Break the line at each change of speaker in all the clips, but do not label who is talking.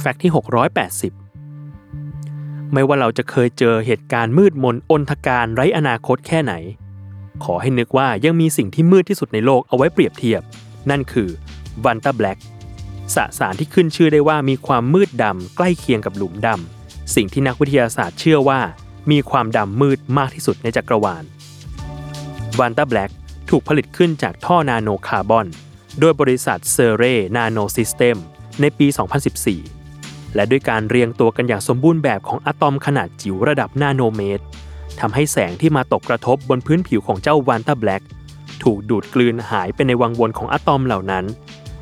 Fact ที่ 680 ไม่ว่าเราจะเคยเจอเหตุการณ์มืดมนอนธการไร้อนาคตแค่ไหน ขอให้นึกว่ายังมีสิ่งที่มืดที่สุดในโลกเอาไว้เปรียบเทียบ นั่นคือ Vantablack สสารที่ขึ้นชื่อได้ว่ามีความมืดดำใกล้เคียงกับหลุมดำสิ่งที่นักวิทยาศาสตร์เชื่อว่ามีความดำมืดมากที่สุดในจักรวาล Vantablack ถูกผลิตขึ้นจากท่อนาโนคาร์บอน โดยบริษัทเซเรนาโนซิสเต็มในปี 2014 และด้วยการเรียงตัวกันอย่างสมบูรณ์แบบของอะตอมขนาดจิ๋วระดับนาโนเมตรทำให้แสงที่มาตกกระทบบนพื้นผิวของเจ้าวันตาแบล็กถูกดูดกลืนหายไปในวังวนของอะตอมเหล่านั้น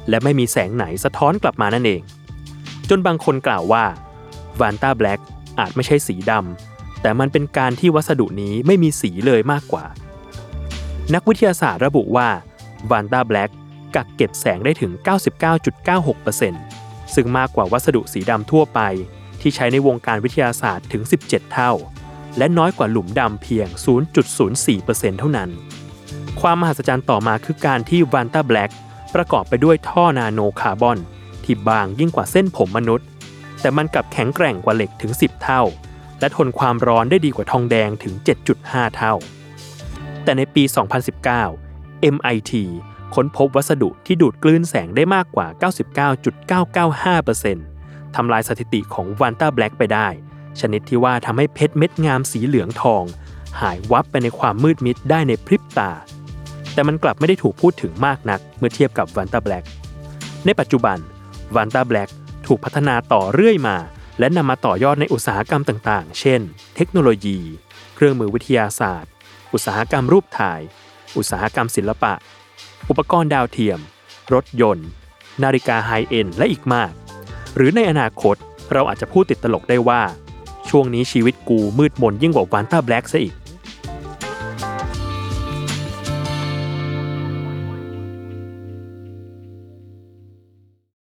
และไม่มีแสงไหนสะท้อนกลับมานั่นเอง จนบางคนกล่าวว่าวันตาแบล็กอาจไม่ใช่สีดำแต่มันเป็นการที่วัสดุนี้ไม่มีสีเลยมากกว่า นักวิทยาศาสตร์ระบุว่าวันตาแบล็กกักเก็บแสงได้ถึง 99.96% ซึ่งมากกว่าวัสดุสีดำทั่วไป ที่ใช้ในวงการวิทยาศาสตร์ถึง 17 เท่า และน้อยกว่าหลุมดำเพียง 0.04%เท่านั้น ความมหัศจรรย์ต่อมาคือการที่วันตาแบล็กประกอบไปด้วยท่อนาโนคาร์บอน ที่บางยิ่งกว่าเส้นผมมนุษย์ แต่มันกลับแข็งแกร่งกว่าเหล็กถึง 10 เท่า และทนความร้อนได้ดีกว่าทองแดงถึง 7.5 เท่า แต่ในปี 2019 MIT ค้นพบวัสดุที่ดูดกลืนแสงได้มากกว่า 99.995%ทำลายสถิติของวันต้าแบล็กไปได้ ชนิดที่ว่าทำให้เพชรเม็ดงามสีเหลืองทอง หายวับไปในความมืดมิดได้ในพริบตา แต่มันกลับไม่ได้ถูกพูดถึงมากนักเมื่อเทียบกับวันต้าแบล็กในปัจจุบันวันต้าแบล็กถูกพัฒนาต่อเรื่อยมา และนำมาต่อยอดในอุตสาหกรรมต่างๆ เช่น เทคโนโลยี เครื่องมือวิทยาศาสตร์ อุตสาหกรรมรูปถ่าย อุตสาหกรรมศิลปะ อุปกรณ์ดาวเทียม รถยนต์ นาฬิกาไฮเอ็นและอีกมาก หรือในอนาคตเราอาจจะพูดติดตลกได้ว่า ช่วงนี้ชีวิตกูมืดมนยิ่งกว่าวันต้าแบล็กซะอีก